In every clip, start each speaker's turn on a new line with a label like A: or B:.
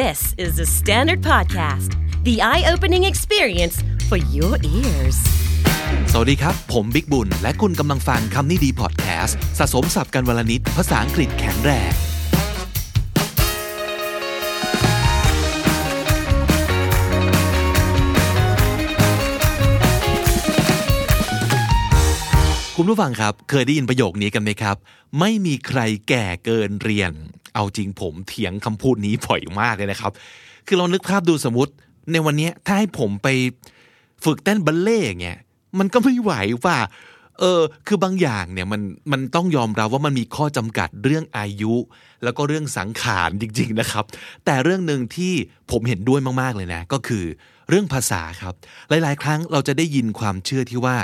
A: This is the Standard Podcast, the eye opening experience for your ears.
B: สวัสดีครับ ผมบิ๊กบุญ และคุณกำลังฟังคำนี้ดีพอดแคสต์สะสมสับกันวลนิดภาษาอังกฤษแข็งแรงคุณผู้ฟังครับ เคยได้ยินประโยคนี้กันไหมครับ ไม่มีใครแก่เกินเรียน เอาจริงผมเถียงคำพูดนี้บ่อยมากเลยนะครับ คือลองนึกภาพดูสมมติ ในวันนี้ถ้าให้ผมไปฝึกเต้นบัลเล่ต์เงี้ยมันก็ไม่ไหวว่าเออคือบางอย่างเนี่ยมันมันต้องยอมรับว่ามันมีข้อจำกัดเรื่องอายุ แล้วก็เรื่องสังขารจริง ๆนะครับ แต่เรื่องหนึ่งที่ผมเห็นด้วยมากๆเลยนะ ก็คือเรื่องภาษาครับ หลาย ๆ ครั้งเราจะได้ยินความเชื่อที่ว่า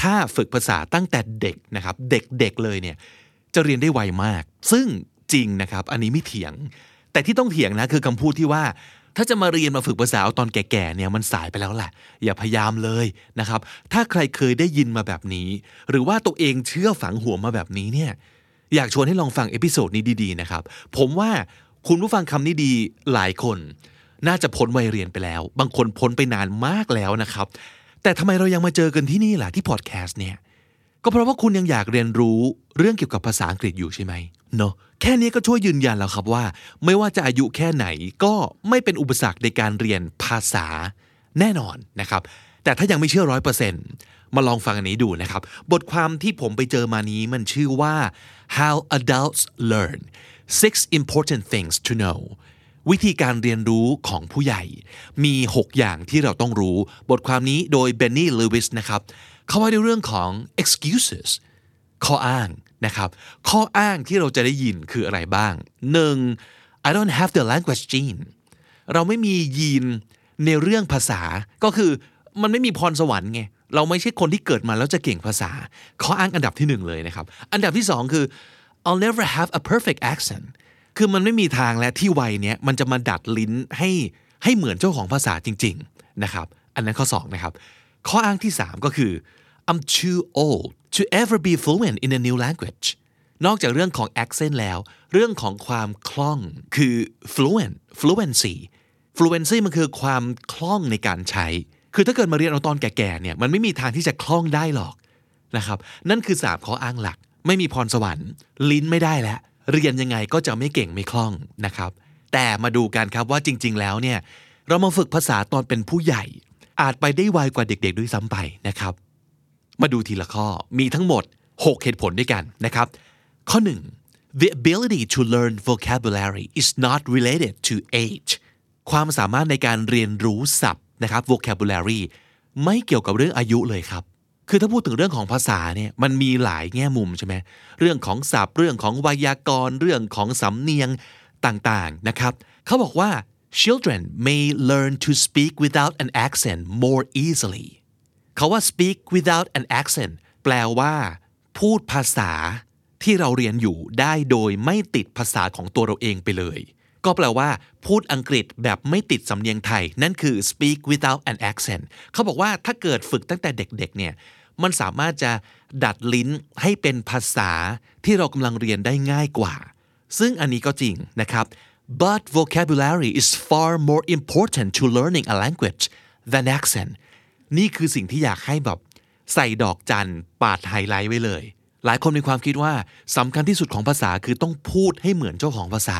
B: ถ้าฝึกภาษาตั้งแต่เด็กนะครับ เด็กๆเลยเนี่ยจะเรียนได้ไวมาก ซึ่ง จริงนะครับ อันนี้ไม่เถียง แต่ที่ต้องเถียงนะคือคำพูดที่ว่า ถ้าจะมาเรียนมาฝึกภาษาเอาตอนแก่ๆเนี่ยมันสายไปแล้วแหละอย่าพยายามเลยนะครับ ถ้าใครเคยได้ยินมาแบบนี้ หรือว่าตัวเองเชื่อฝังหัวมาแบบนี้เนี่ยอยากชวนให้ลองฟังเอพิโซดนี้ดีๆนะครับ ผมว่าคุณผู้ฟังคำนี้ดีหลายคน น่าจะพ้นวัยเรียนไปแล้ว บางคนพ้นไปนานมากแล้วนะครับ แต่ทำไมเรายังมาเจอกันที่นี่ล่ะที่พอดแคสต์เนี่ย ก็เพราะว่าคุณยังอยากเรียนรู้เรื่องเกี่ยวกับภาษาอังกฤษอยู่ใช่ไหมเนาะแค่นี้ก็ช่วยยืนยันแล้วครับว่า ไม่ว่าจะอายุแค่ไหนก็ไม่เป็นอุปสรรคในการเรียนภาษาแน่นอนนะครับ แต่ถ้ายังไม่เชื่อร้อยเปอร์เซ็นต์มาลองฟังอันนี้ดูนะครับ บทความที่ผมไปเจอมานี้มันชื่อว่า how adults learn six important things to know วิธีการเรียนรู้ของผู้ใหญ่ มี 6 อย่างที่เราต้องรู้ บทความนี้โดยเบนนี่ล w วิสนะครับ เขาว่าในเรื่องของ excuses ข้ออ้างนะครับ ข้ออ้างที่เราจะได้ยินคืออะไรบ้าง 1. I don't have the language gene เราไม่มียีนในเรื่องภาษา ก็คือมันไม่มีพรสวรรค์ไง เราไม่ใช่คนที่เกิดมาแล้วจะเก่งภาษา ข้ออ้างอันดับที่หนึ่งเลยนะครับ อันดับที่สองคือ I'll never have a perfect accent คือมันไม่มีทางและที่วัยเนี้ยมันจะมาดัดลิ้นให้ให้เหมือนเจ้าของภาษาจริง ๆ นะครับ อันนั้นข้อสองนะครับ ข้ออ้างที่สามก็คือ I'm too old to ever be fluent in a new language นอกจากเรื่องของ accent แล้ว เรื่องของความคล่องคือ fluent fluency fluency มันคือความคล่องในการใช้ คือถ้าเกิดมาเรียนเอาตอนแก่ๆเนี่ยมันไม่มีทางที่จะคล่องได้หรอกนะครับ นั่นคือสามข้ออ้างหลัก ไม่มีพรสวรรค์ ลิ้นไม่ได้แล้ว เรียนยังไงก็จะไม่เก่งไม่คล่องนะครับ แต่มาดูกันครับว่าจริง ๆ แล้วเนี่ยเรามาฝึกภาษาตอนเป็นผู้ใหญ่ อาจไปได้ไวกว่าเด็ก ๆ ด้วยซ้ำไปนะครับ มาดูทีละข้อมีทั้งหมด 6 เหตุผลด้วยกันนะครับ ข้อ 1 the ability to learn vocabulary is not related to age ความสามารถในการเรียนรู้ศัพท์นะครับ vocabulary ไม่เกี่ยวกับเรื่องอายุเลยครับ คือถ้าพูดถึงเรื่องของภาษาเนี่ยมันมีหลายแง่มุมใช่ไหมเรื่องของศัพท์ เรื่องของไวยากรณ์ เรื่องของสำเนียงต่างๆนะครับ เขาบอกว่า children may learn to speak without an accent more easily เขาว่า speak without an accent แปลว่า พูดภาษาที่เราเรียนอยู่ได้โดยไม่ติดภาษาของตัวเราเองไปเลย ก็แปลว่า พูดอังกฤษแบบไม่ติดสำเนียงไทย นั่นคือ speak without an accent เขาบอกว่าถ้าเกิดฝึกตั้งแต่เด็กๆ เนี่ย มันสามารถจะดัดลิ้นให้เป็นภาษาที่เรากำลังเรียนได้ง่ายกว่า ซึ่งอันนี้ก็จริงนะครับ but vocabulary is far more important to learning a language than accent นี่คือสิ่งที่อยากให้แบบใส่ดอกจันปาดไฮไลท์ไว้เลย หลายคนมีความคิดว่าสำคัญที่สุดของภาษาคือต้องพูดให้เหมือนเจ้าของภาษา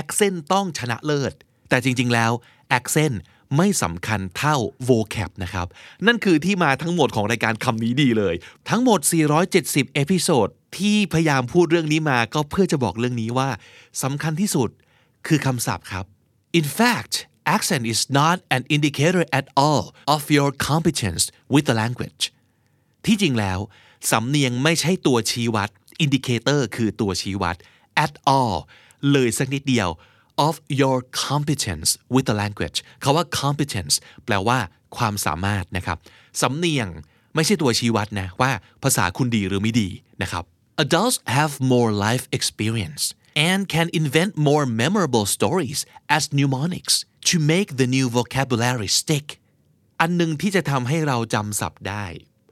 B: accent ต้องชนะเลิศ แต่จริง ๆ แล้ว accent ไม่สำคัญเท่า vocab นะครับ นั่นคือที่มาทั้งหมดของรายการคำนี้ดีเลย ทั้งหมด 470 episode ที่พยายามพูดเรื่องนี้มาก็เพื่อจะบอกเรื่องนี้ว่าสำคัญที่สุดคือคำศัพท์ครับ in fact accent is not an indicator at all of your competence with the language ที่จริงแล้วสำเนียงไม่ใช่ตัวชี้วัด indicator คือตัวชี้วัด at all เลยสักนิดเดียว of your competence with the language คาว่า competence แปลว่า ความสามารถนะครับสำเนียงไม่ใช่ตัวชี้วัดนะว่าภาษาคุณดีหรือไม่ดีนะครับ adults have more life experience and can invent more memorable stories as mnemonics to make the new vocabulary stick อันหนึ่งที่จะทำให้เราจำศัพท์ได้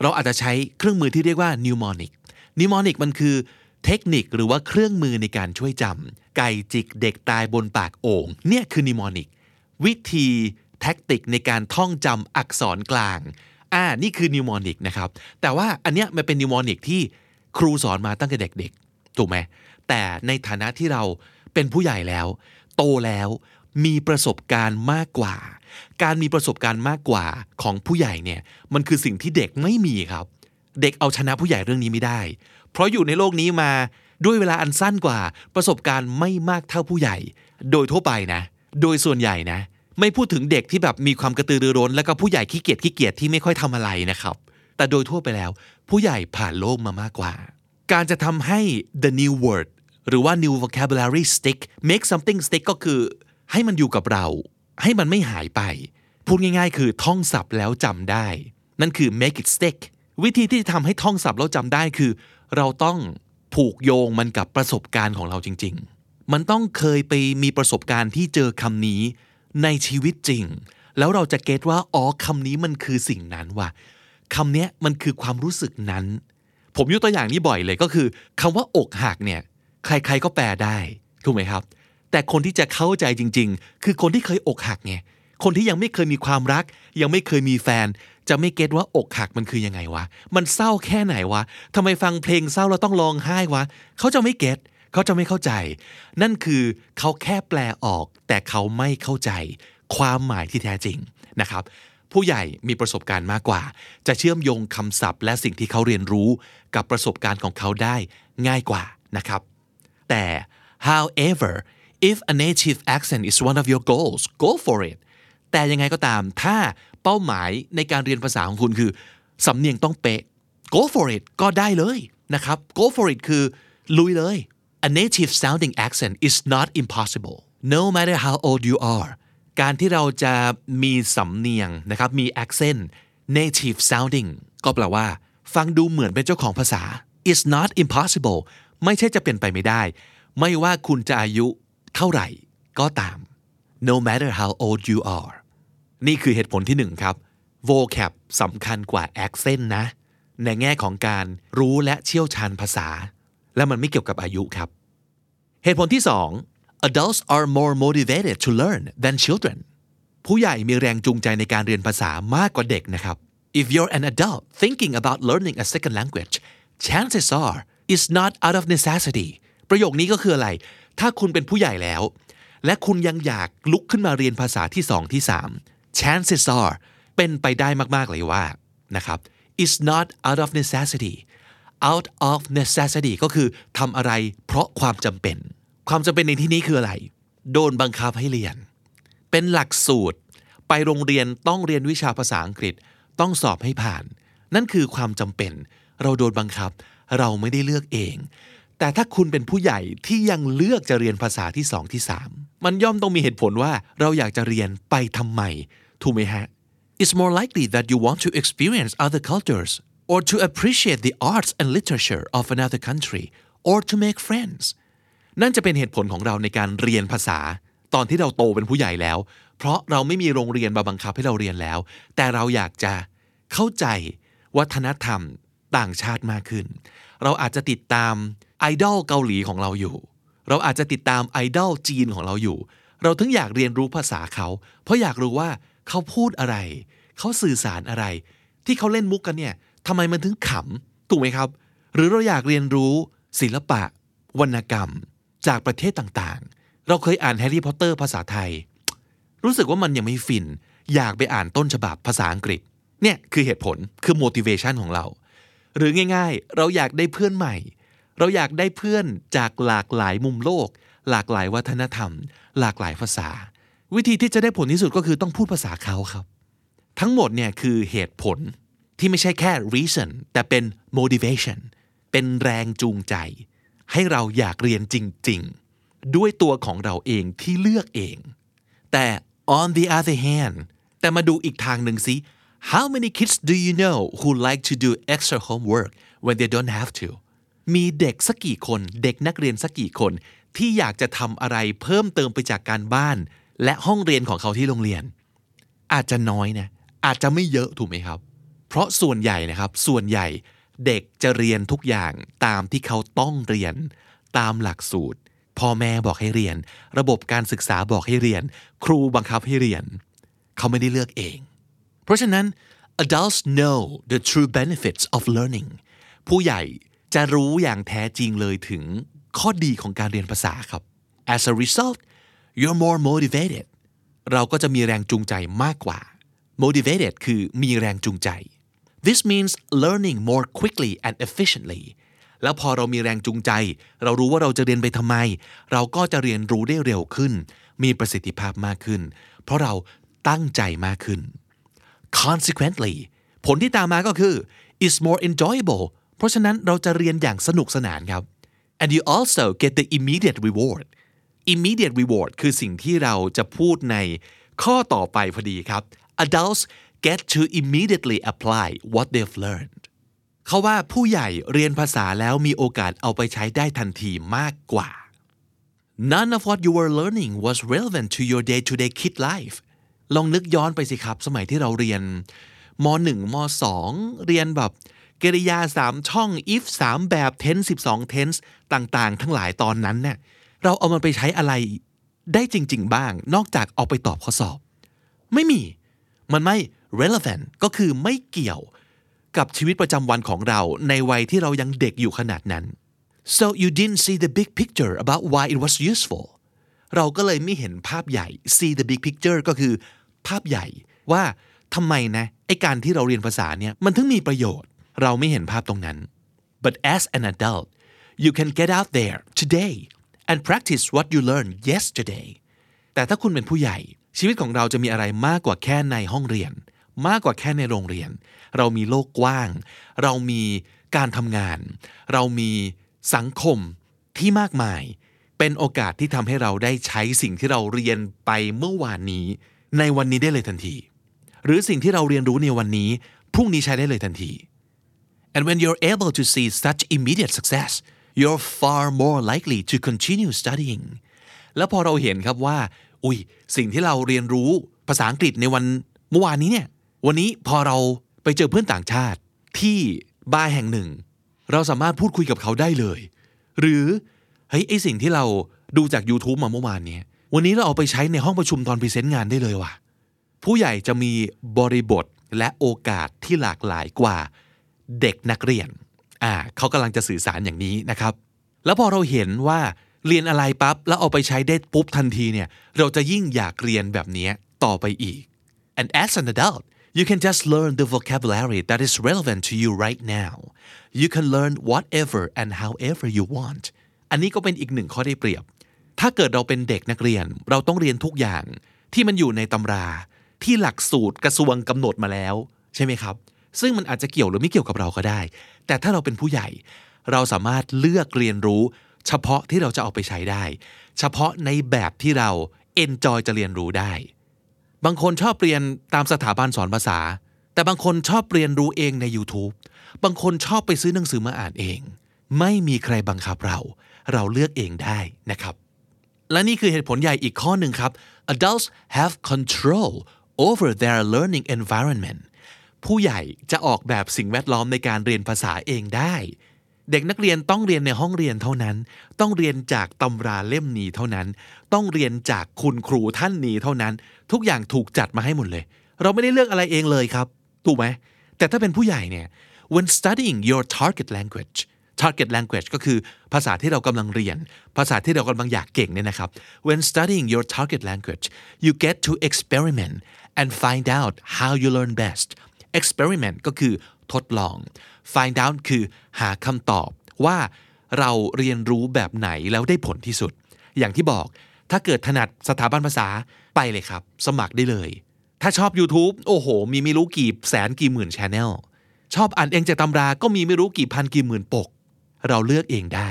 B: เราอาจจะใช้เครื่องมือที่เรียกว่า mnemonic mnemonic มันคือเทคนิคหรือว่าเครื่องมือในการช่วยจำไก่จิกเด็กตายบนปากโอ่งเนี่ยคือ mnemonic วิธี tactic ในการท่องจำอักษรกลาง อ่า นี่คือ mnemonic นะครับ แต่ว่าอันเนี้ยมันเป็น mnemonic ที่ครูสอนมาตั้งแต่เด็กๆ ถูกไหม แต่ในฐานะที่เราเป็นผู้ใหญ่แล้ว โตแล้ว มีประสบการณ์มากกว่า การมีประสบการณ์มากกว่าของผู้ใหญ่เนี่ยมันคือสิ่งที่เด็กไม่มีครับ เด็กเอาชนะผู้ใหญ่เรื่องนี้ไม่ได้ เพราะอยู่ในโลกนี้มาด้วยเวลาอันสั้นกว่า ประสบการณ์ไม่มากเท่าผู้ใหญ่ โดยทั่วไปนะ โดยส่วนใหญ่นะ ไม่พูดถึงเด็กที่แบบมีความกระตือรือร้น แล้วก็ผู้ใหญ่ขี้เกียจขี้เกียจที่ไม่ค่อยทำอะไรนะครับ แต่โดยทั่วไปแล้ว ผู้ใหญ่ผ่านโลกมามากกว่า การจะทำให้ the new word หรือว่า new vocabulary stick make something stick ก็คือ ให้มันอยู่กับเรา ให้มันไม่หายไป พูดง่ายๆ คือท่องศัพท์แล้วจำได้ นั่นคือ make it stick วิธีที่จะทำให้ท่องศัพท์แล้วจำได้คือ เราต้องผูกโยงมันกับประสบการณ์ของเราจริง ๆ มันต้องเคยไปมีประสบการณ์ที่เจอคำนี้ในชีวิตจริง แล้วเราจะเก็ตว่าอ๋อคำนี้มันคือสิ่งนั้นว่ะคำนี้มันคือความรู้สึกนั้น ผมยกตัวอย่างนี้บ่อยเลยก็คือคำว่าอกหักเนี่ย ใครๆก็แปลได้ ถูกไหมครับ แต่คนที่จะเข้าใจจริง ๆ คือคนที่เคยอกหักไงคนที่ยังไม่เคยมีความรัก ยังไม่เคยมีแฟน จะไม่เก็ตว่าอกหักมันคือยังไงวะ มันเศร้าแค่ไหนวะทำไมฟังเพลงเศร้าเราต้องร้องไห้วะเขาจะไม่เก็ตเขาจะไม่เข้าใจ นั่นคือเขาแค่แปลออก แต่เขาไม่เข้าใจ ความหมายที่แท้จริงนะครับ ผู้ใหญ่มีประสบการณ์มากกว่า จะเชื่อมโยงคำศัพท์ และสิ่งที่เขาเรียนรู้ กับประสบการณ์ของเขาได้ง่ายกว่านะครับ แต่ however if a native accent is one of your goals go for it แต่ยังไงก็ตาม ถ้าเป้าหมายในการเรียนภาษาของคุณคือ สำเนียงต้องเป๊ะ go for it ก็ได้เลยนะครับ go for it คือ ลุยเลย a native sounding accent is not impossible no matter how old you are การที่เราจะมีสำเนียงนะครับ มี accent native sounding ก็แปลว่า ฟังดูเหมือนเป็นเจ้าของภาษา is not impossible ไม่ใช่จะเป็นไปไม่ได้ ไม่ว่าคุณจะอายุ เท่าไหร่ก็ตาม no matter how old you are นี่คือเหตุผลที่หนึ่งครับ vocab สำคัญกว่า accent นะ ในแง่ของการรู้และเชี่ยวชาญภาษา และมันไม่เกี่ยวกับอายุครับ เหตุผลที่สอง adults are more motivated to learn than children ผู้ใหญ่มีแรงจูงใจในการเรียนภาษามากกว่าเด็กนะครับ if you're an adult thinking about learning a second language chances are it's not out of necessity ประโยคนี้ก็คืออะไร ถ้าคุณเป็นผู้ใหญ่แล้ว และคุณยังอยากลุกขึ้นมาเรียนภาษาที่สองที่สาม chances are เป็นไปได้มากๆเลยว่านะครับ it's not out of necessity out of necessity ก็คือทำอะไรเพราะความจำเป็น ความจำเป็นในที่นี้คืออะไร โดนบังคับให้เรียน เป็นหลักสูตร ไปโรงเรียนต้องเรียนวิชาภาษาอังกฤษ ต้องสอบให้ผ่าน นั่นคือความจำเป็น เราโดนบังคับ เราไม่ได้เลือกเอง แต่ถ้าคุณเป็นผู้ใหญ่ที่ยังเลือกจะเรียนภาษาที่สองที่สามมันย่อมต้องมีเหตุผลว่าเราอยากจะเรียนไปทำไมถูกไหมฮะ It's more likely that you want to experience other cultures or to appreciate the arts and literature of another country or to make friends นั่นจะเป็นเหตุผลของเราในการเรียนภาษา ตอนที่เราโตเป็นผู้ใหญ่แล้ว เพราะเราไม่มีโรงเรียนมาบังคับให้เราเรียนแล้ว แต่เราอยากจะเข้าใจวัฒนธรรมต่างชาติมากขึ้น เราอาจจะติดตาม ไอดอลเกาหลีของเราอยู่ เราอาจจะติดตามไอดอลจีนของเราอยู่ เราถึงอยากเรียนรู้ภาษาเขา เพราะอยากรู้ว่าเขาพูดอะไร เขาสื่อสารอะไร ที่เขาเล่นมุกกันเนี่ยทำไมมันถึงขำถูกไหมครับ หรือเราอยากเรียนรู้ศิลปะ วรรณกรรม จากประเทศต่างๆ เราเคยอ่านแฮร์รี่พอตเตอร์ภาษาไทย รู้สึกว่ามันยังไม่ฟิน อยากไปอ่านต้นฉบับภาษาอังกฤษ เนี่ยคือเหตุผลคือ motivation ของเรา หรือง่ายๆ เราอยากได้เพื่อนใหม่ เราอยากได้เพื่อนจากหลากหลายมุมโลก หลากหลายวัฒนธรรม หลากหลายภาษา วิธีที่จะได้ผลที่สุดก็คือต้องพูดภาษาเขาครับ ทั้งหมดเนี่ยคือเหตุผลที่ไม่ใช่แค่ reason แต่เป็น motivation เป็นแรงจูงใจ ให้เราอยากเรียนจริง ๆ ด้วยตัวของเราเองที่เลือกเอง แต่ on the other hand แต่มาดูอีกทางหนึ่งสิ how many kids do you know who like to do extra homework when they don't have to มีเด็กสักกี่คน เด็กนักเรียนสักกี่คน ที่อยากจะทำอะไรเพิ่มเติมไปจากการบ้าน และห้องเรียนของเขาที่โรงเรียน อาจจะน้อยนะอาจจะไม่เยอะถูกไหมครับ เพราะส่วนใหญ่นะครับ ส่วนใหญ่เด็กจะเรียนทุกอย่างตามที่เขาต้องเรียน ตามหลักสูตรพ่อแม่บอกให้เรียน ระบบการศึกษาบอกให้เรียน ครูบังคับให้เรียน เขาไม่ได้เลือกเอง เพราะฉะนั้น adults know the true benefits of learning ผู้ใหญ่ จะรู้อย่างแท้จริงเลยถึงข้อดีของการเรียนภาษาครับ as a result you're more motivated เราก็จะมีแรงจูงใจมากกว่า motivated คือมีแรงจูงใจ this means learning more quickly and efficiently แล้วพอเรามีแรงจูงใจ เรารู้ว่าเราจะเรียนไปทำไม เราก็จะเรียนรู้ได้เร็วขึ้น มีประสิทธิภาพมากขึ้น เพราะเราตั้งใจมากขึ้น consequently ผลที่ตามมาก็คือ is more enjoyable เพราะฉะนั้นเราจะเรียนอย่างสนุกสนานครับ and you also get the immediate reward immediate reward คือสิ่งที่เราจะพูดในข้อต่อไปพอดีครับ adults get to immediately apply what they've learned เขาว่าผู้ใหญ่เรียนภาษาแล้วมีโอกาสเอาไปใช้ได้ทันทีมากกว่า None of what you were learning was relevant to your day-to-day kid life ลองนึกย้อนไปสิครับ สมัยที่เราเรียนม .1 ม .2 เรียนแบบ กริยา 3 ช่อง if 3 แบบ tense 12 tense ต่างๆ ทั้งหลายตอนนั้นเนี่ยเราเอามันไปใช้อะไรได้จริง ๆ บ้าง นอกจากเอาไปตอบข้อสอบ ไม่มี มันไม่ relevant ก็คือไม่เกี่ยวกับชีวิตประจำวันของเราในวัยที่เรายังเด็กอยู่ขนาดนั้น so you didn't see the big picture about why it was useful เราก็เลยไม่เห็นภาพใหญ่ see the big picture ก็คือ ภาพใหญ่ว่าทำไมนะไอการที่เราเรียนภาษาเนี่ยมันถึงมีประโยชน์ เราไม่เห็นภาพตรงนั้น but as an adult you can get out there today and practice what you learned yesterday แต่ถ้าคุณเป็นผู้ใหญ่ ชีวิตของเราจะมีอะไรมากกว่าแค่ในห้องเรียน มากกว่าแค่ในโรงเรียน เรามีโลกกว้าง เรามีการทำงาน เรามีสังคมที่มากมาย เป็นโอกาสที่ทำให้เราได้ใช้สิ่งที่เราเรียนไปเมื่อวานนี้ ในวันนี้ได้เลยทันที หรือสิ่งที่เราเรียนรู้ในวันนี้พรุ่งนี้ใช้ได้เลยทันที and when you're able to see such immediate success you're far more likely to continue studying แล้วพอเราเห็นครับว่า อุ้ยสิ่งที่เราเรียนรู้ภาษาอังกฤษในวันเมื่อวานนี้เนี่ย วันนี้พอเราไปเจอเพื่อนต่างชาติที่บาร์แห่งหนึ่ง เราสามารถพูดคุยกับเขาได้เลย หรือเฮ้ยไอสิ่งที่เราดูจาก YouTube มาเมื่อวานนี้วันนี้เราเอาไปใช้ในห้องประชุมตอน present งานได้เลยว่ะ ผู้ใหญ่จะมีบริบทและโอกาสที่หลากหลายกว่า เด็กนักเรียนอ่าเขากำลังจะสื่อสารอย่างนี้นะครับ แล้วพอเราเห็นว่าเรียนอะไรปั๊บแล้วเอาไปใช้ได้ปุ๊บทันทีเนี่ยเราจะยิ่งอยากเรียนแบบนี้ต่อไปอีก and as an adult you can just learn the vocabulary that is relevant to you right now you can learn whatever and however you want อันนี้ก็เป็นอีกหนึ่งข้อได้เปรียบ ถ้าเกิดเราเป็นเด็กนักเรียนเราต้องเรียนทุกอย่างที่มันอยู่ในตำราที่หลักสูตรกระทรวงกำหนดมาแล้ว ใช่ไหมครับ ซึ่งมันอาจจะเกี่ยวหรือไม่เกี่ยวกับเราก็ได้ แต่ถ้าเราเป็นผู้ใหญ่ เราสามารถเลือกเรียนรู้ เฉพาะที่เราจะเอาไปใช้ได้ เฉพาะในแบบที่เราเอนจอยจะเรียนรู้ได้ บางคนชอบเรียนตามสถาบันสอนภาษา แต่บางคนชอบเรียนรู้เองใน YouTube บางคนชอบไปซื้อหนังสือมาอ่านเอง ไม่มีใครบังคับเรา เราเลือกเองได้นะครับ และนี่คือเหตุผลใหญ่อีกข้อหนึ่งครับ adults have control over their learning environment ผู้ใหญ่จะออกแบบสิ่งแวดล้อมในการเรียนภาษาเองได้ เด็กนักเรียนต้องเรียนในห้องเรียนเท่านั้น ต้องเรียนจากตำราเล่มนี้เท่านั้น ต้องเรียนจากคุณครูท่านนี้เท่านั้น ทุกอย่างถูกจัดมาให้หมดเลย เราไม่ได้เลือกอะไรเองเลยครับ ถูกไหม แต่ถ้าเป็นผู้ใหญ่เนี่ย when studying your target language target language ก็คือภาษาที่เรากำลังเรียน ภาษาที่เรากำลังอยากเก่งเนี่ยนะครับ when studying your target language you get to experiment and find out how you learn best experiment ก็คือทดลอง find out คือหาคำตอบว่าเราเรียนรู้แบบไหนแล้วได้ผลที่สุด อย่างที่บอกถ้าเกิดถนัดสถาบันภาษาไปเลยครับ สมัครได้เลย ถ้าชอบ YouTube โอ้โห มีไม่รู้กี่แสนกี่หมื่นชแนลชอบอ่านเองจากตำราก็มีไม่รู้กี่พันกี่หมื่นปก เราเลือกเองได้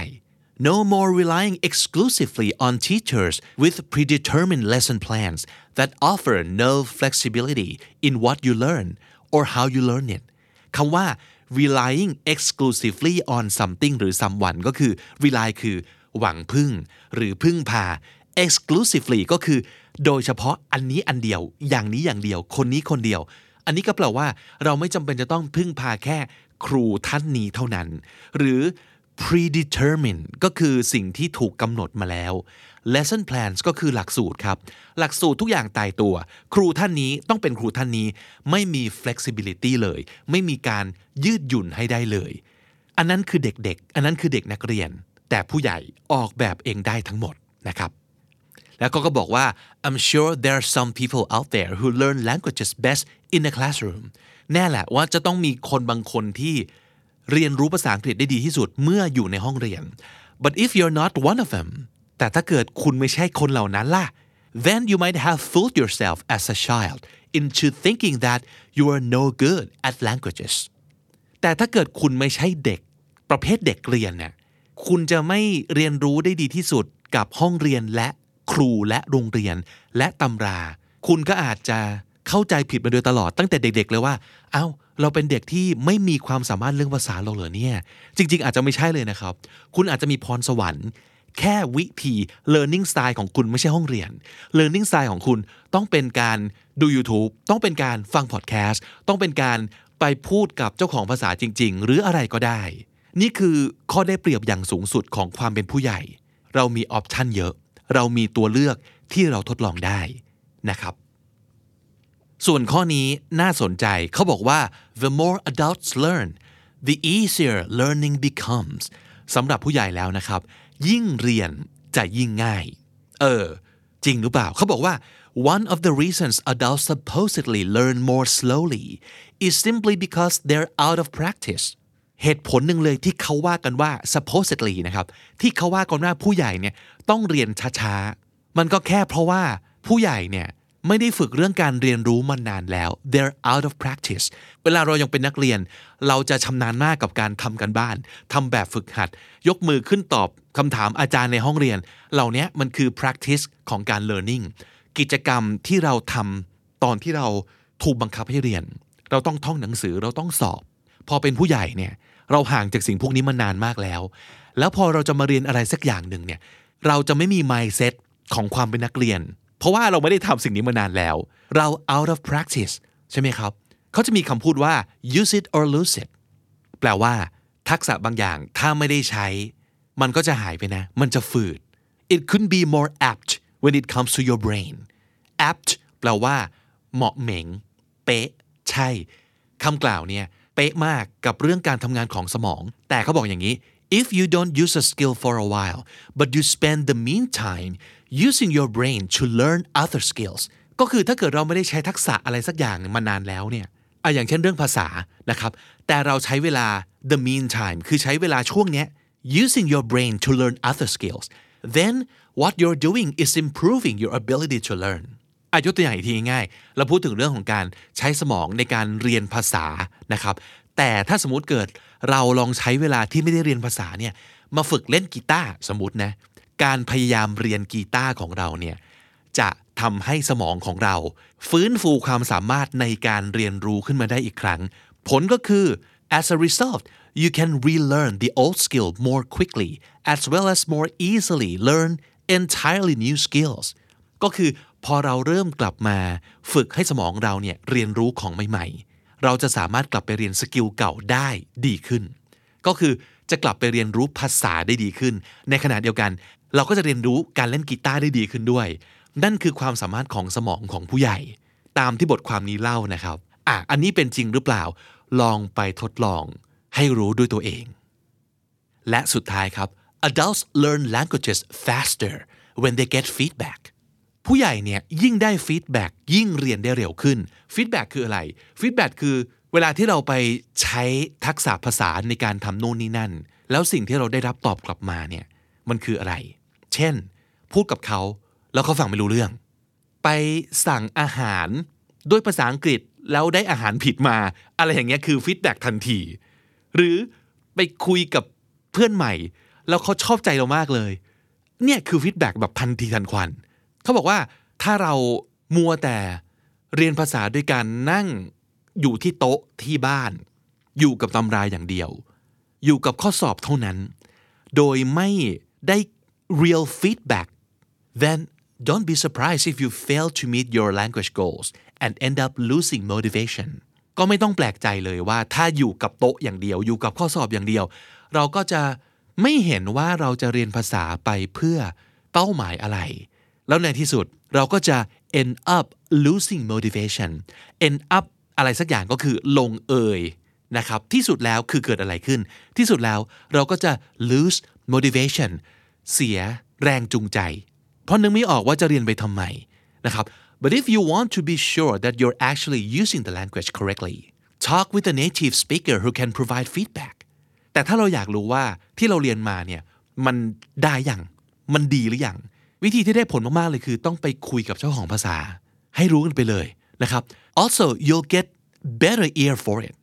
B: No more relying exclusively on teachers with predetermined lesson plans that offer no flexibility in what you learn or how you learn it คำว่า relying exclusively on something หรือ someone ก็คือ rely คือหวังพึ่ง หรือพึ่งพา exclusively ก็คือ โดยเฉพาะอันนี้อันเดียว อย่างนี้อย่างเดียว คนนี้คนเดียว อันนี้ก็แปลว่า เราไม่จำเป็นจะต้องพึ่งพาแค่ครูท่านนี้เท่านั้น หรือ predetermined ก็คือสิ่งที่ถูกกำหนดมาแล้ว lesson plans ก็คือหลักสูตรครับ หลักสูตรทุกอย่างตายตัว ครูท่านนี้ต้องเป็นครูท่านนี้ไม่มี flexibility เลย ไม่มีการยืดหยุ่นให้ได้เลย อันนั้นคือเด็กๆ อันนั้นคือเด็กนักเรียน แต่ผู้ใหญ่ออกแบบเองได้ทั้งหมดนะครับ แล้วก็ก็บอกว่า I'm sure there are some people out there who learn languages best in the classroom แน่แหละว่าจะต้องมีคนบางคนที่เรียนรู้ภาษาอังกฤษได้ดีที่สุดเมื่ออยู่ในห้องเรียน but if you're not one of them แต่ถ้าเกิดคุณไม่ใช่คนเหล่านั้นล่ะ then you might have fooled yourself as a child into thinking that you are no good at languages แต่ถ้าเกิดคุณไม่ใช่เด็ก ประเภทเด็กเรียนเนี่ยคุณจะไม่เรียนรู้ได้ดีที่สุดกับห้องเรียนและครูและโรงเรียนและตำรา คุณก็อาจจะเข้าใจผิดมาโดยตลอดตั้งแต่เด็กๆเลยว่า เอา้า เราเป็นเด็กที่ไม่มีความสามารถเรื่องภาษาเราเหรอเนี่ย จริง ๆ อาจจะไม่ใช่เลยนะครับ คุณอาจจะมีพรสวรรค์ แค่วิธี learning style ของคุณไม่ใช่ห้องเรียน learning style ของคุณต้องเป็นการดู YouTube ต้องเป็นการฟังพอดแคสต์ต้องเป็นการไปพูดกับเจ้าของภาษาจริง ๆ หรืออะไรก็ได้ นี่คือข้อได้เปรียบอย่างสูงสุดของความเป็นผู้ใหญ่ เรามีออปชันเยอะ เรามีตัวเลือกที่เราทดลองได้นะครับส่วนข้อนี้น่าสนใจเขาบอกว่า the more adults learn the easier learning becomes สำหรับผู้ใหญ่แล้วนะครับ ยิ่งเรียนจะยิ่งง่าย เออ จริงหรือเปล่า เขาบอกว่า one of the reasons adults supposedly learn more slowly is simply because they're out of practice เหตุผลหนึ่งเลยที่เขาว่ากันว่า supposedly นะครับที่เขาว่ากันว่าผู้ใหญ่เนี่ยต้องเรียนช้าๆ มันก็แค่เพราะว่าผู้ใหญ่เนี่ย ไม่ได้ฝึกเรื่องการเรียนรู้มานานแล้ว they're out of practice เวลาเรายังเป็นนักเรียน เราจะชำนาญมากกับการทำกันบ้านทำแบบฝึกหัด ยกมือขึ้นตอบคำถามอาจารย์ในห้องเรียน เหล่านี้มันคือ practice ของการ learning กิจกรรมที่เราทำตอนที่เราถูกบังคับให้เรียน เราต้องท่องหนังสือเราต้องสอบ พอเป็นผู้ใหญ่เนี่ยเราห่างจากสิ่งพวกนี้มานานมากแล้ว แล้วพอเราจะมาเรียนอะไรสักอย่างหนึ่งเนี่ยเราจะไม่มี mindset ของความเป็นนักเรียน เพราะว่าเราไม่ได้ทำสิ่งนี้มานานแล้ว เรา out of practice ใช่ไหมครับ เขาจะมีคำพูดว่า use it or lose it แปลว่า ทักษะบางอย่างถ้าไม่ได้ใช้ มันก็จะหายไปนะ มันจะฝืด it couldn't be more apt when it comes to your brain apt แปลว่า เหมาะเหม็ง เป๊ะ ใช่คำกล่าวเนี่ย เป๊ะมากกับเรื่องการทำงานของสมอง แต่เขาบอกอย่างนี้ if you don't use a skill for a while but you spend the meantime using your brain to learn other skills ก็คือถ้าเกิดเราไม่ได้ใช้ทักษะอะไรสักอย่างมานานแล้วเนี่ยอะอย่างเช่นเรื่องภาษานะครับ แต่เราใช้เวลา the meantime คือใช้เวลาช่วงเนี้ย using your brain to learn other skills then what you're doing is improving your ability to learn อายกตัวอย่างอีกทีง่ายๆเราพูดถึงเรื่องของการใช้สมองในการเรียนภาษานะครับ แต่ถ้าสมมติเกิด เราลองใช้เวลาที่ไม่ได้เรียนภาษาเนี่ยมาฝึกเล่นกีตาร์สมมตินะการพยายามเรียนกีตาร์ของเราเนี่ยจะทำให้สมองของเรา ฟื้นฟูความสามารถในการเรียนรู้ขึ้นมาได้อีกครั้ง ผลก็คือ as a result you can relearn the old skill more quickly as well as more easily learn entirely new skills ก็คือพอเราเริ่มกลับมาฝึกให้สมองเราเนี่ยเรียนรู้ของใหม่ๆ เราจะสามารถกลับไปเรียน skill เก่าได้ดีขึ้น ก็คือจะกลับไปเรียนรู้ภาษาได้ดีขึ้น ในขณะเดียวกัน เราก็จะเรียนรู้การเล่นกีตาร์ได้ดีขึ้นด้วย นั่นคือความสามารถของสมองของผู้ใหญ่ ตามที่บทความนี้เล่านะครับอะอันนี้เป็นจริงหรือเปล่า ลองไปทดลองให้รู้ด้วยตัวเอง และสุดท้ายครับ adults learn languages faster when they get feedback ผู้ใหญ่เนี่ยยิ่งได้ feedback ยิ่งเรียนได้เร็วขึ้น feedback คืออะไร feedback คือเวลาที่เราไปใช้ทักษะภาษาในการทำโน่นนี่นั่น แล้วสิ่งที่เราได้รับตอบกลับมาเนี่ยมันคืออะไร เช่น พูดกับเขาแล้วเขาฟังไม่รู้เรื่อง ไปสั่งอาหารด้วยภาษาอังกฤษแล้วได้อาหารผิดมา อะไรอย่างเงี้ยคือ feedback ทันที หรือไปคุยกับเพื่อนใหม่ แล้วเขาชอบใจเรามากเลย เนี่ยคือ feedback แบบทันทีทันควัน เขาบอกว่าถ้าเรามัวแต่เรียนภาษาด้วยการนั่งอยู่ที่โต๊ะที่บ้าน อยู่กับตำรายอย่างเดียว อยู่กับข้อสอบเท่านั้น โดยไม่ได้ real feedback then don't be surprised if you fail to meet your language goals and end up losing motivation ก็ไม่ต้องแปลกใจเลยว่าถ้าอยู่กับโต๊ะอย่างเดียว อยู่กับข้อสอบอย่างเดียว เราก็จะไม่เห็นว่าเราจะเรียนภาษาไปเพื่อเป้าหมายอะไร แล้วในที่สุดเราก็จะ end up losing motivation end up อะไรสักอย่างก็คือลงเอยนะครับที่สุดแล้วคือเกิดอะไรขึ้น ที่สุดแล้วเราก็จะ lose motivation เสียแรงจูงใจ เพราะนึกไม่ออกว่าจะเรียนไปทำไมนะครับ but if you want to be sure that you're actually using the language correctly talk with a native speaker who can provide feedback แต่ถ้าเราอยากรู้ว่าที่เราเรียนมาเนี่ยมันได้อย่างมันดีหรือยัง วิธีที่ได้ผลมากๆเลยคือต้องไปคุยกับเจ้าของภาษา ให้รู้กันไปเลยนะครับ also you'll get better ear for it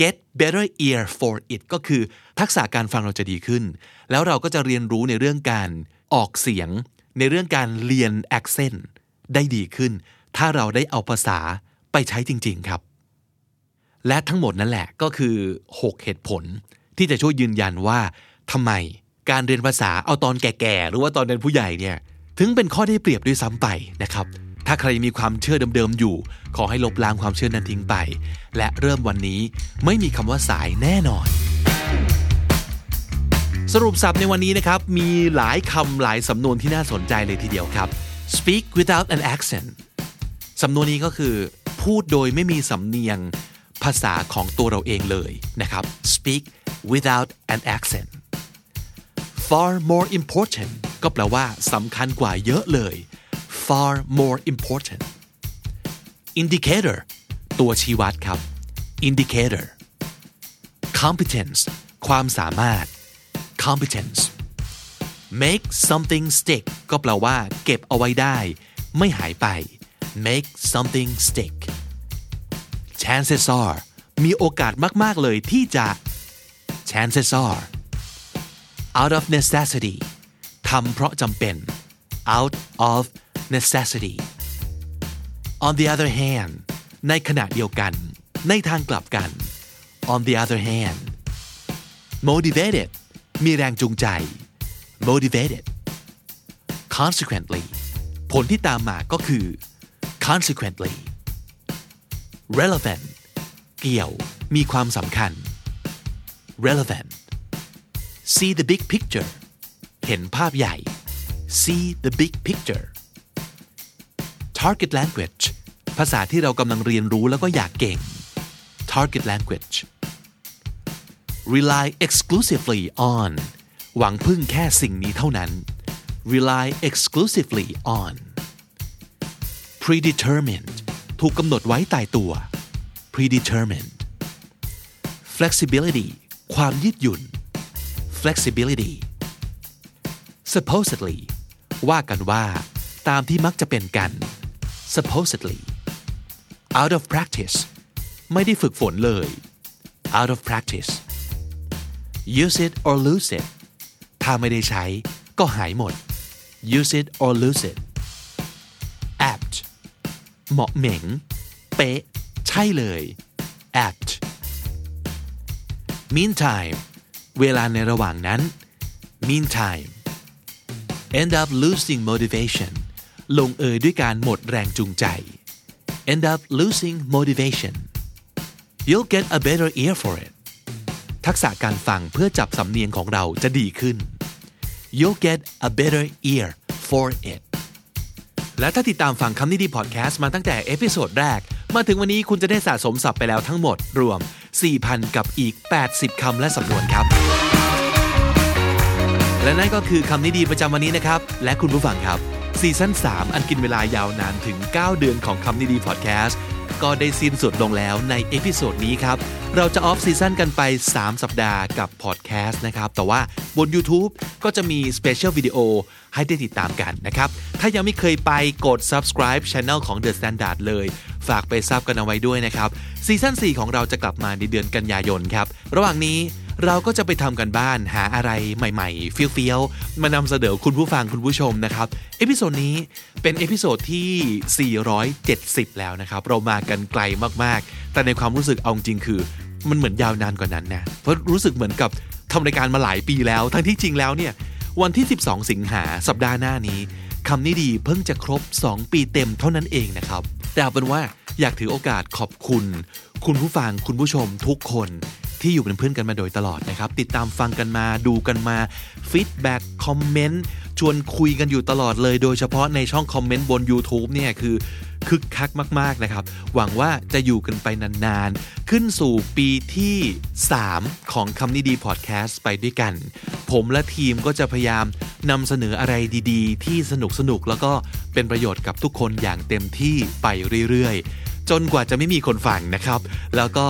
B: get better ear for it ก็คือทักษะการฟังเราจะดีขึ้น แล้วเราก็จะเรียนรู้ในเรื่องการออกเสียง ในเรื่องการเรียน accent ได้ดีขึ้น ถ้าเราได้เอาภาษาไปใช้จริง ๆครับ และทั้งหมดนั่นแหละก็คือ 6 เหตุผลที่จะช่วยยืนยันว่าทำไม การเรียนภาษาเอาตอนแก่ๆหรือว่าตอนเป็นผู้ใหญ่เนี่ยถึงเป็นข้อได้เปรียบด้วยซ้ำไปนะครับ ถ้าใครมีความเชื่อเดิมๆอยู่ ขอให้ลบล้างความเชื่อนั้นทิ้งไป และเริ่มวันนี้ไม่มีคำว่าสายแน่นอน สรุปสับในวันนี้นะครับ มีหลายคำหลายสำนวนที่น่าสนใจเลยทีเดียวครับ speak without an accent สำนวนนี้ก็คือ พูดโดยไม่มีสำเนียงภาษาของตัวเราเองเลยนะครับ speak without an accent far more important ก็แปลว่าสำคัญกว่าเยอะเลย far more important indicator ตัวชี้วัดครับ indicator competence ความสามารถ competence make something stick ก็แปลว่า เก็บเอาไว้ได้ ไม่หายไป make something stick chances are มีโอกาสมาก ๆ เลยที่จะ chances are out of necessity ทำเพราะจำเป็น out of necessity on the other hand ในขณะเดียวกัน ในทางกลับกัน on the other hand motivated มีแรงจูงใจ motivated consequently ผลที่ตามมาก็คือ consequently relevant เกี่ยว มีความสำคัญ relevant see the big picture เห็นภาพใหญ่ see the big picture target language ภาษาที่เรากำลังเรียนรู้แล้วก็อยากเก่ง target language rely exclusively on หวังพึ่งแค่สิ่งนี้เท่านั้น rely exclusively on predetermined ถูกกำหนดไว้ตายตัว predetermined flexibility ความยืดหยุ่น flexibility supposedly ว่ากันว่า ตามที่มักจะเป็นกัน supposedly out of practice ไม่ได้ฝึกฝนเลย out of practice use it or lose it ถ้าไม่ได้ใช้ก็หายหมด use it or lose it apt เหมาะเหม่ง เป๊ะ ใช่เลย apt meantime เวลาในระหว่างนั้น meantime end up losing motivation ลงเอยด้วยการหมดแรงจูงใจ end up losing motivation you'll get a better ear for it ทักษะการฟังเพื่อจับสำเนียงของเราจะดีขึ้น you'll get a better ear for it และถ้าติดตามฟังคำนี้ดีพอดแคสต์มาตั้งแต่ episode แรก มาถึงวันนี้คุณจะได้สะสมศัพท์ไปแล้วทั้งหมดรวม 4,000 กับอีก 80 คำและสำนวนครับ และนั่นก็คือคำนี้ดีประจำวันนี้นะครับ และคุณผู้ฟังครับ season 3 อันกินเวลายาวนานถึง 9 เดือนของคำนี้ดีพอดแคสต์ก็ได้สิ้นสุดลงแล้วใน episode นี้ครับ เราจะ off season กันไป 3 สัปดาห์กับพอดแคสต์นะครับ แต่ว่าบน YouTube ก็จะมี special วิดีโอให้ได้ติดตามกันนะครับ ถ้ายังไม่เคยไปกด subscribe Channel ของ The Standard เลย ฝากไปซับกันเอาไว้ด้วยนะครับ season 4 ของเราจะกลับมาในเดือนกันยายนครับ ระหว่างนี้ เราก็จะไปทำการบ้านหาอะไรใหม่ๆเฟี้ยวๆ มานำเสนอคุณผู้ฟังคุณผู้ชมนะครับ episode นี้เป็น episode ที่ 470 แล้วนะครับ เรามากันไกลมากๆ แต่ในความรู้สึกเอาจริงคือ มันเหมือนยาวนานกว่านั้นนะ เพราะรู้สึกเหมือนกับทำรายการมาหลายปีแล้ว ทั้งที่จริงแล้วเนี่ยวันที่ 12 สิงหาสัปดาห์หน้านี้คำนี้ดีเพิ่งจะครบ 2 ปีเต็มเท่านั้นเองนะครับ แต่เอาเป็นว่าอยากถือโอกาสขอบคุณ คุณผู้ฟังคุณผู้ชมทุกคน ที่อยู่เป็นเพื่อนกันมาโดยตลอดนะครับ ติดตามฟังกันมาดูกันมา feedback คอมเมนต์ชวนคุยกันอยู่ตลอดเลย โดยเฉพาะในช่องคอมเมนต์บน YouTube เนี่ยคือคึกคักมาก ๆ นะครับ หวังว่าจะอยู่กันไปนาน ๆ ขึ้นสู่ปีที่ 3 ของคำนี้ดีพอดแคสต์ไปด้วยกัน ผมและทีมก็จะพยายามนำเสนออะไรดี ๆ ที่สนุกสนุกๆแล้วก็เป็นประโยชน์กับทุกคนอย่างเต็มที่ไปเรื่อย ๆ จนกว่าจะไม่มีคนฟังนะครับ แล้วก็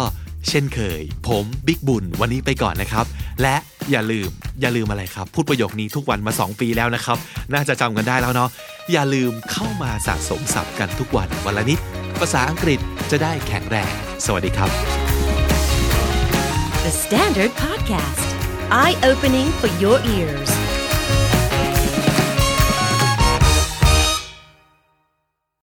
B: เช่นเคย ผมบิ๊กบุญวันนี้ไปก่อนนะครับ และอย่าลืมอย่าลืมอะไรครับ พูดประโยคนี้ทุกวันมา 2 ปีแล้วนะครับ น่าจะจำกันได้แล้วเนาะอย่าลืมเข้ามาสะสมศัพท์กันทุกวันวันละนิด ภาษาอังกฤษจะได้แข็งแรง สวัสดีครับ
A: The Standard Podcast, eye opening for your ears.